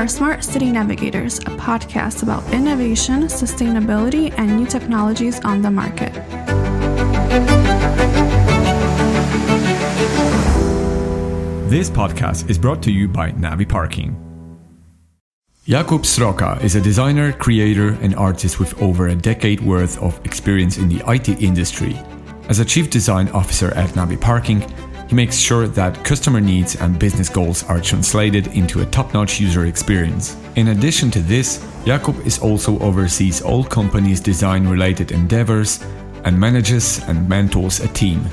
are Smart City Navigators, a podcast about innovation, sustainability, and new technologies on the market. This podcast is brought to you by NaviParking. Jakub Sroka is a designer, creator, and artist with over a decade worth of experience in the IT industry. As a chief design officer at NaviParking, he makes sure that customer needs and business goals are translated into a top notch user experience. In addition to this, Jakub is also oversees all company's design related endeavors and manages and mentors a team.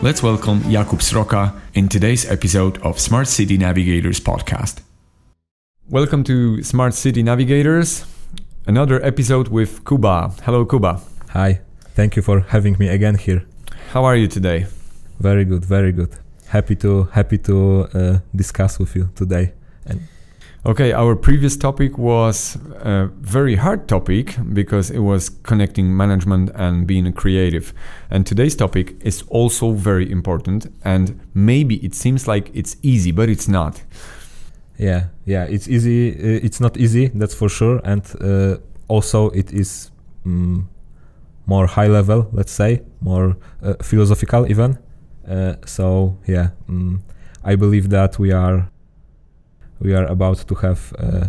Let's welcome Jakub Sroka in today's episode of Smart City Navigators podcast. Welcome to Smart City Navigators, another episode with Kuba. Hello, Kuba. Hi, thank you for having me again here. How are you today? Very good, very good. Happy to happy to uh, discuss with you today. And Okay, our previous topic was a very hard topic because it was connecting management and being creative. And today's topic is also very important. And maybe it seems like it's easy, but it's not. yeah, yeah, it's easy. Uh, it's not easy, that's for sure. And uh, also, it is mm, more high level, let's say, more uh, philosophical even. Uh, so yeah, mm, I believe that we are we are about to have uh,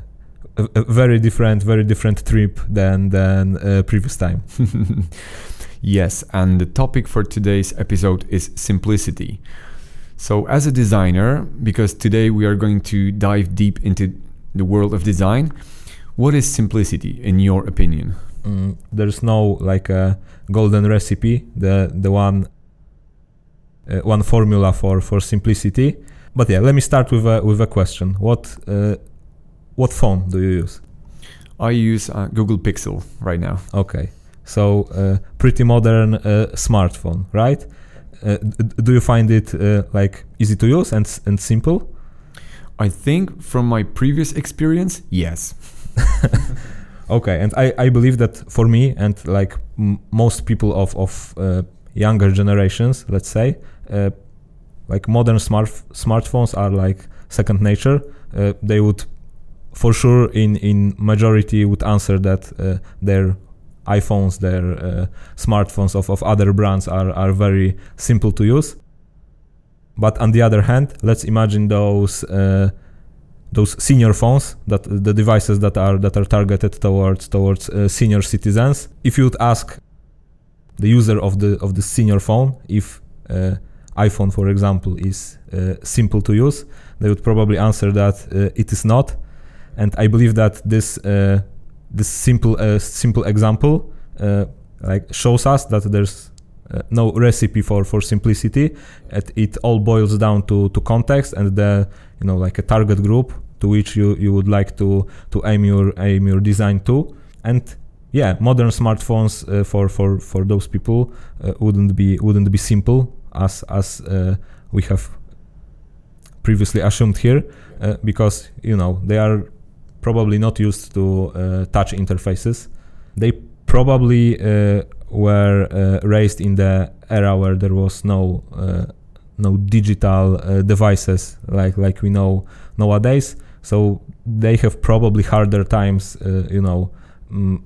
a, a very different, very different trip than than uh, previous time. yes, and the topic for today's episode is simplicity. So, as a designer, because today we are going to dive deep into the world of design, what is simplicity in your opinion? mm, there's no like a golden recipe the the one one formula for for simplicity. But yeah let me start with a with a question. What uh, what phone do you use? I use uh, Google Pixel right now. okay. So uh, pretty modern uh, smartphone right? Uh, d- do you find it uh, like easy to use and and simple? I think from my previous experience, yes. Okay, and I, I believe that for me and like m- most people of of uh, younger generations, let's say, uh, like modern smart smartphones are like second nature. Uh, they would, for sure, in in majority would answer that uh, their iPhones, their uh, smartphones of, of other brands are are very simple to use. But on the other hand, let's imagine those. Uh, those senior phones that the devices that are that are targeted towards towards uh, senior citizens if you would ask the user of the of the senior phone if uh, iphone for example is uh, simple to use they would probably answer that uh, it is not. And i believe that this uh, this simple uh, simple example uh, like shows us that there's uh, no recipe for for simplicity. It, it all boils down to to context and the you know like a target group to which you you would like to to aim your aim your design to. And yeah modern smartphones uh, for for for those people uh, wouldn't be wouldn't be simple as as uh, we have previously assumed here because you know they are probably not used to touch interfaces. They probably were uh, raised in the era where there was no uh, no digital uh, devices like like we know nowadays. So they have probably harder times you know mm,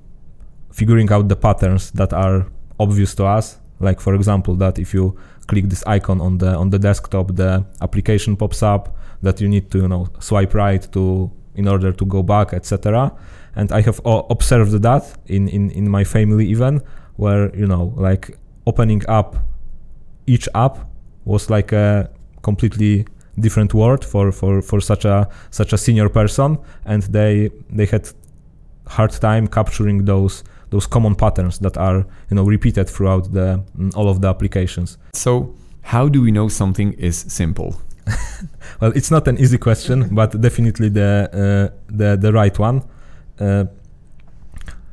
figuring out the patterns that are obvious to us. Like for example that if you click this icon on the on the desktop the application pops up that you need to you know swipe right to in order to go back etc and i have o- observed that in, in in my family even where you know like opening up each app was like a completely different word for for for such a such a senior person. And they they had hard time capturing those those common patterns that are you know repeated throughout the mm, all of the applications. So, how do we know something is simple? well it's not an easy question but definitely the uh, the the right one. Uh,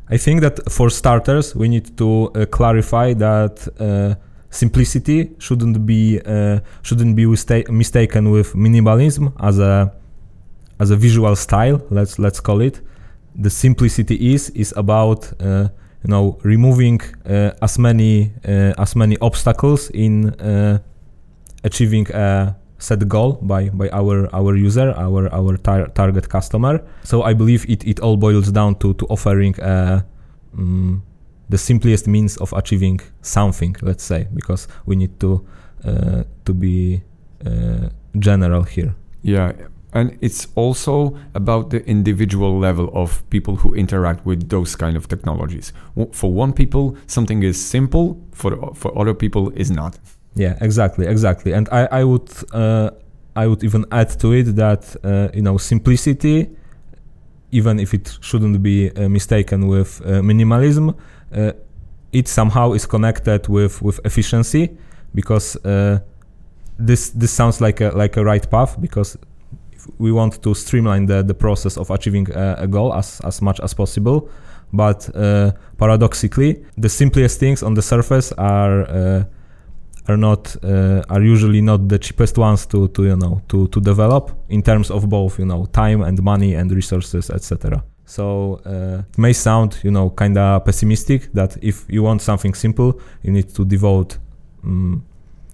i think that for starters we need to uh, clarify that uh, simplicity shouldn't be uh, shouldn't be mista- mistaken with minimalism as a as a visual style let's let's call it the simplicity is is about uh, you know removing uh, as many uh, as many obstacles in uh, achieving a set goal by by our our user, our our tar- target customer. So I believe it it all boils down to to offering um, the simplest means of achieving something. Let's say because we need to to be general here. Yeah, and it's also about the individual level of people who interact with those kind of technologies. For one people, something is simple. For for other people, is not. Yeah, exactly, exactly. And I, I would uh, I would even add to it that uh, you know simplicity, even if it shouldn't be uh, mistaken with uh, minimalism, uh, it somehow is connected with with efficiency because uh, this this sounds like a like a right path because we want to streamline the, the process of achieving a, a goal as, as much as possible. But paradoxically the simplest things on the surface are are not uh, are usually not the cheapest ones to to you know to to develop in terms of both you know time and money and resources etc so uh, it may sound you know kind of pessimistic that if you want something simple you need to devote um,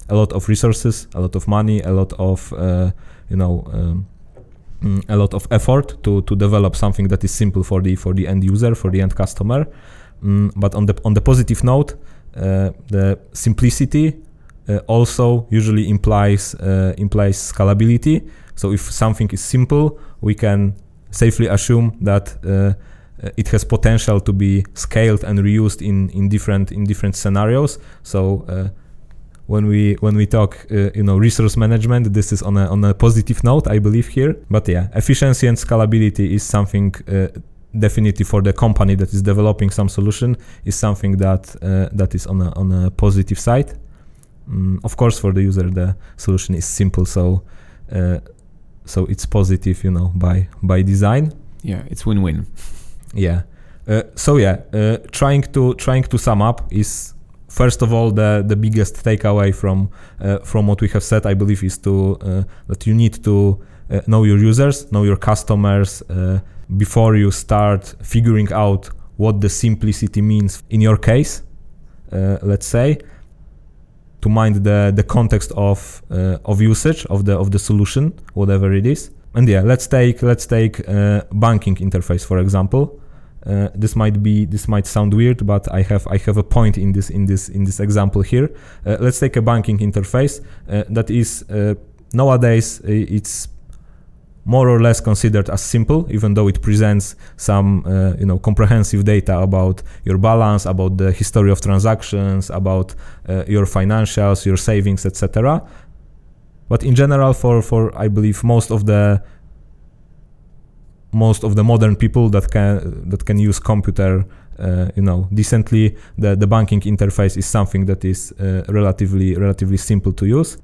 a lot of resources a lot of money a lot of uh, you know um, mm, a lot of effort to to develop something that is simple for the for the end user for the end customer um, but on the on the positive note uh, the simplicity uh, also usually implies uh, implies scalability. So if something is simple, we can safely assume that uh, it has potential to be scaled and reused in, in different in different scenarios. So when we when we talk uh, you know resource management this is on a on a positive note i believe here but yeah efficiency and scalability is something uh, definitely for the company that is developing some solution is something that uh, that is on a on a positive side Mm, of course, for the user, the solution is simple, so uh, so it's positive, you know, by by design. Yeah, it's win-win. Yeah. Uh, so yeah, uh, trying to trying to sum up is first of all the the biggest takeaway from uh, from what we have said. I believe is to uh, that you need to uh, know your users, know your customers before you start figuring out what the simplicity means in your case. let's say to mind the the context of uh, of usage of the of the solution, whatever it is. And yeah, let's take let's take uh, banking interface for example. Uh, this might be this might sound weird, but I have I have a point in this in this in this example here. Uh, let's take a banking interface uh, that is uh, nowadays it's more or less considered as simple, even though it presents some uh, you know comprehensive data about your balance, about the history of transactions, about uh, your financials, your savings, etc. But in general, for for I believe most of the most of the modern people that can that can use computer uh, you know decently the the banking interface is something that is uh, relatively relatively simple to use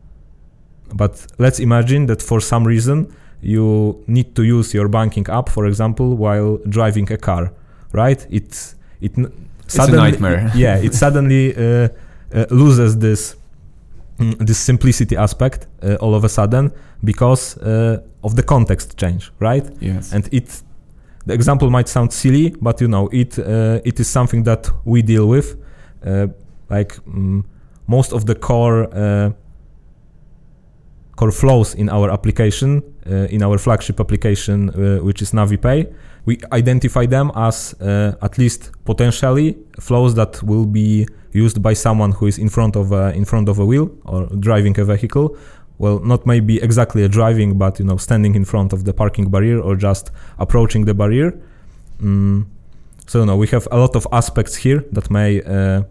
but let's imagine that for some reason you need to use your banking app, for example, while driving a car, right? It it suddenly, it's a nightmare. yeah, it suddenly uh, uh, loses this mm, this simplicity aspect uh, all of a sudden because uh, of the context change, right? Yes. And it the example might sound silly, but you know it uh, it is something that we deal with, uh, like um, most of the core core flows in our application, uh, in our flagship application, uh, which is NaviPay. We identify them as uh, at least potentially flows that will be used by someone who is in front of a, in front of a wheel or driving a vehicle. Well, not maybe exactly a driving, but you know, standing in front of the parking barrier or just approaching the barrier. Mm. So, you know, we have a lot of aspects here that may uh,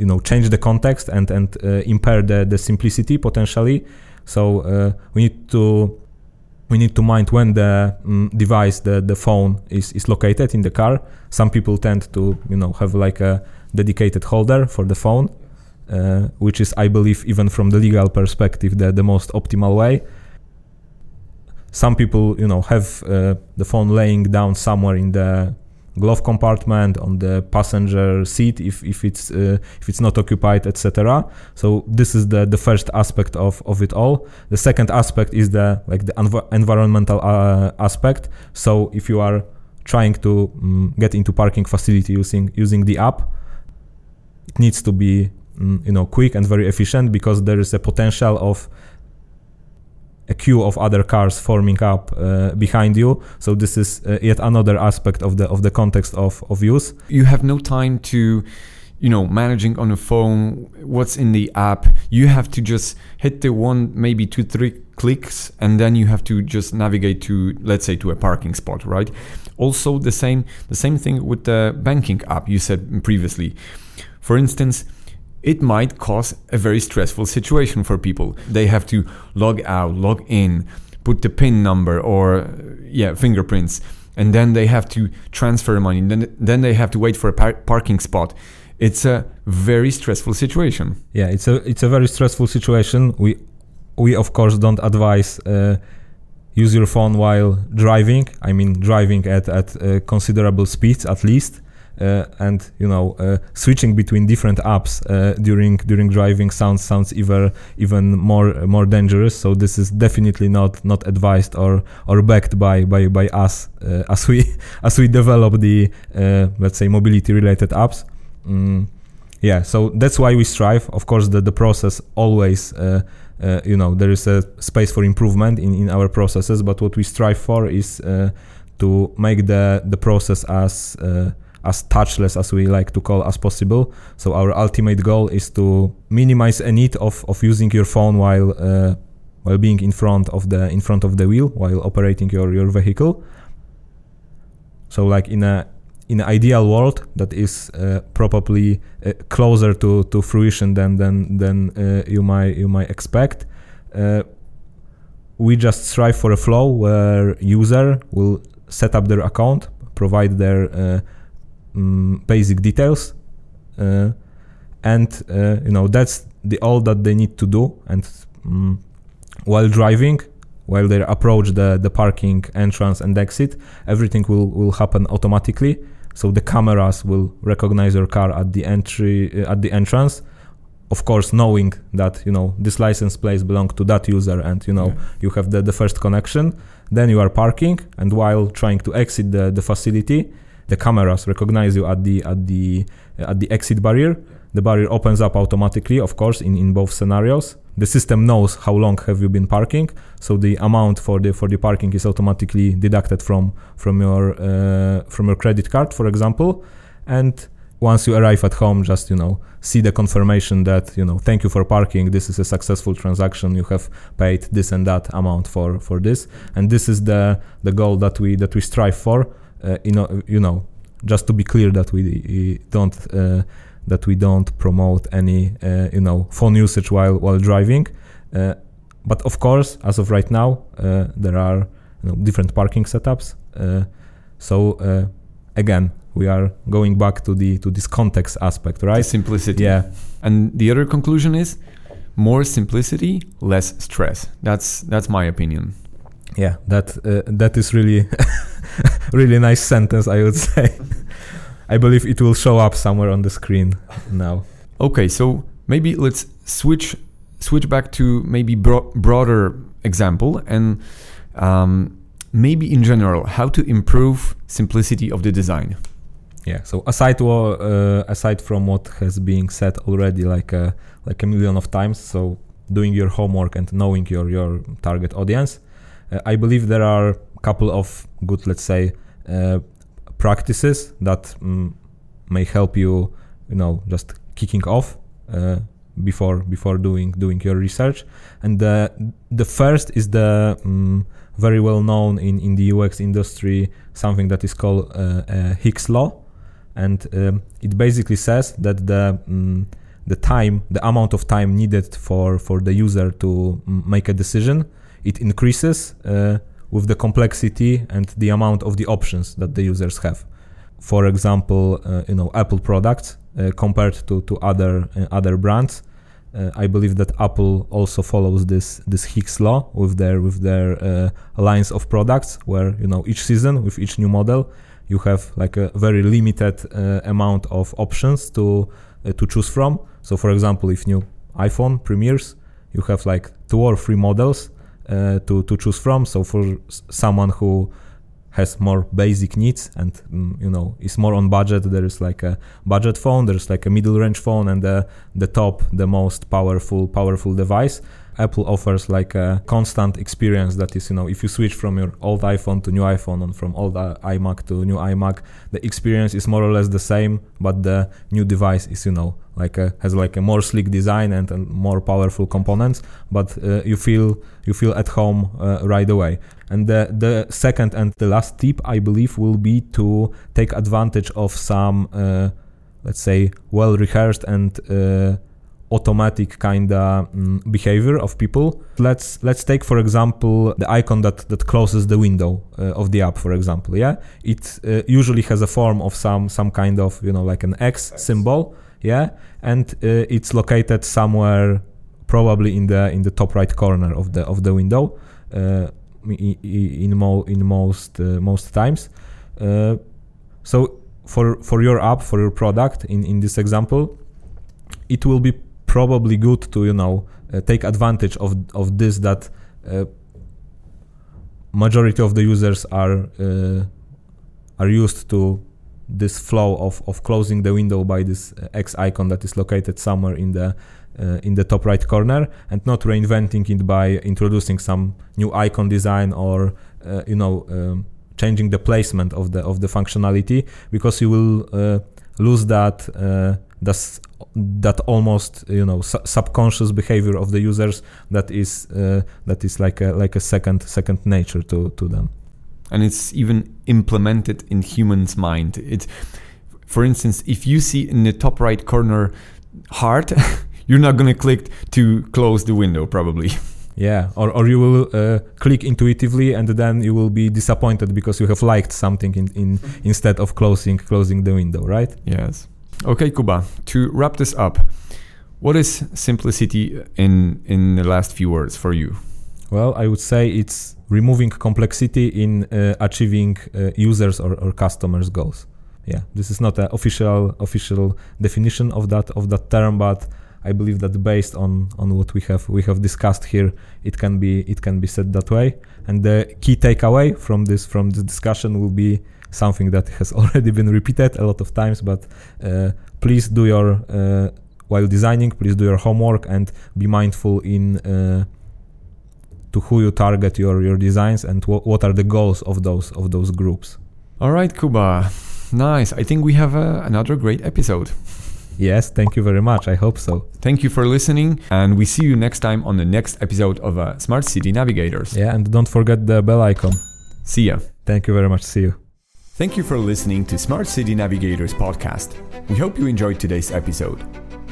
you know change the context and and uh, impair the the simplicity potentially. So uh, we need to we need to mind when the um, device the the phone is is located in the car. Some people tend to you know have like a dedicated holder for the phone, uh, which is I believe even from the legal perspective the the most optimal way. Some people you know have uh, the phone laying down somewhere in the glove compartment on the passenger seat if, if it's uh, if it's not occupied etc so this is the the first aspect of of it all. The second aspect is the like the env- environmental uh, aspect. So if you are trying to um, get into parking facility using using the app it needs to be you know quick and very efficient because there is a potential of a queue of other cars forming up uh, behind you. So this is uh, yet another aspect of the of the context of of use. You have no time to you know managing on a phone what's in the app you have to just hit the one maybe two three clicks and then you have to just navigate to let's say to a parking spot right also the same the same thing with the banking app you said previously for instance it might cause a very stressful situation for people they have to log out log in put the pin number or yeah fingerprints and then they have to transfer money then then they have to wait for a par- parking spot it's a very stressful situation. Yeah, it's a it's a very stressful situation. We we of course don't advise uh, use your phone while driving. I mean driving at at uh, considerable speeds at least. Uh, and you know uh, switching between different apps uh, during during driving sounds sounds even even more more dangerous so this is definitely not not advised or or backed by by by us as we as we develop the let's say mobility related apps Mm, yeah, so that's why we strive. Of course, the, the process always, uh, uh, you know, there is a space for improvement in, in our processes, but what we strive for is uh, to make the, the process as as touchless as we like to call as possible. So our ultimate goal is to minimize a need of, of using your phone while uh, while being in front of the in front of the wheel while operating your, your vehicle. So like in a in an ideal world that is uh, probably uh, closer to, to fruition than than than uh, you might you might expect. Uh, we just strive for a flow where user will set up their account, provide their um, basic details, uh, and you know that's the all that they need to do. And um, while driving, while they approach the, the parking entrance and exit, everything will, will happen automatically. So the cameras will recognize your car at the entry uh, at the entrance. Of course, knowing that you know this license plates belong to that user, and you know yeah. you have the, the first connection. Then you are parking, and while trying to exit the, the facility, the cameras recognize you at the at the at the exit barrier. The barrier opens up automatically, of course, in, in both scenarios. The system knows how long have you been parking so the amount for the for the parking is automatically deducted from from your uh, from your credit card for example. And once you arrive at home just you know see the confirmation that you know thank you for parking this is a successful transaction you have paid this and that amount for for this. And this is the the goal that we that we strive for you know you know just to be clear that we don't uh, that we don't promote any uh, you know phone usage while while driving. Uh, but of course, as of right now, uh, there are you know, different parking setups. so again, we are going back to the to this context aspect, right? The simplicity. Yeah. And the other conclusion is more simplicity, less stress. That's that's my opinion. Yeah, that uh, that is really really nice sentence, I would say. I believe it will show up somewhere on the screen now. Okay, so maybe let's switch switch back to maybe bro- broader example and um, maybe in general how to improve simplicity of the design. Yeah. So aside uh, aside from what has been said already, like a like a million of times, so doing your homework and knowing your your target audience, uh, I believe there are a couple of good, let's say, uh, practices that um, may help you, you know, just kicking off uh, before before doing doing your research. And the the first is the um, very well known in in the UX industry something that is called uh, uh, Hick's law, and um, it basically says that the um, the time, the amount of time needed for for the user to make a decision, it increases uh, with the complexity and the amount of the options that the users have. For example, uh, you know Apple products uh, compared to to other uh, other brands. Uh, I believe that Apple also follows this this Hick's law with their with their uh, lines of products, where you know each season with each new model, you have like a very limited uh, amount of options to to choose from. So, for example, if new iPhone premieres, you have like two or three models to to choose from. So for someone who has more basic needs and mm, you know is more on budget there is like a budget phone there's like a middle range phone and the the top the most powerful powerful device Apple offers like a constant experience that is, you know, if you switch from your old iPhone to new iPhone and from old uh, iMac to new iMac, the experience is more or less the same, but the new device is, you know, like a, has like a more sleek design and, and more powerful components, but uh, you feel you feel at home uh, right away. And the the second and the last tip, I believe, will be to take advantage of some, uh, let's say, well rehearsed and uh, automatic kind of um, behavior of people. Let's let's take for example the icon that that closes the window uh, of the app. For example, yeah, it uh, usually has a form of some some kind of you know like an X, X. symbol, yeah, and uh, it's located somewhere probably in the in the top right corner of the of the window. Uh, in, in, mo- in most uh, most times, uh, so for for your app for your product in in this example, it will be probably good to you know uh, take advantage of of this that uh, majority of the users are uh, are used to this flow of, of closing the window by this uh, X icon that is located somewhere in the uh, in the top right corner and not reinventing it by introducing some new icon design or uh, you know um, changing the placement of the of the functionality because you will lose that that's that almost you know su- subconscious behavior of the users that is uh, that is like a like a second second nature to to them. And it's even implemented in humans mind. It for instance if you see in the top right corner heart you're not going to click to close the window probably. Yeah or, or you will uh, click intuitively and then you will be disappointed because you have liked something in, in instead of closing closing the window right? Yes Okay, Kuba, to wrap this up, what is simplicity in, in the last few words for you? Well, I would say it's removing complexity in uh, achieving uh, users or, or customers' goals. Yeah, this is not an official official definition of that of that term, but I believe that based on on what we have we have discussed here, it can be it can be said that way. And the key takeaway from this from this discussion will be something that has already been repeated a lot of times, but uh, please do your uh, while designing, please do your homework and be mindful in uh, to who you target your your designs and wh- what are the goals of those of those groups. All right, Kuba, nice. I think we have uh, another great episode. Yes, thank you very much. I hope so. Thank you for listening, and we see you next time on the next episode of uh, Smart City Navigators. Yeah, and don't forget the bell icon. See ya. Thank you very much. See you. Thank you for listening to Smart City Navigators podcast. We hope you enjoyed today's episode.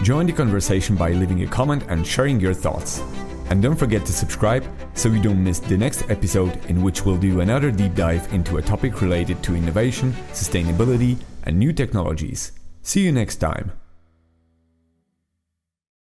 Join the conversation by leaving a comment and sharing your thoughts. And don't forget to subscribe so you don't miss the next episode, in which we'll do another deep dive into a topic related to innovation, sustainability, and new technologies. See you next time.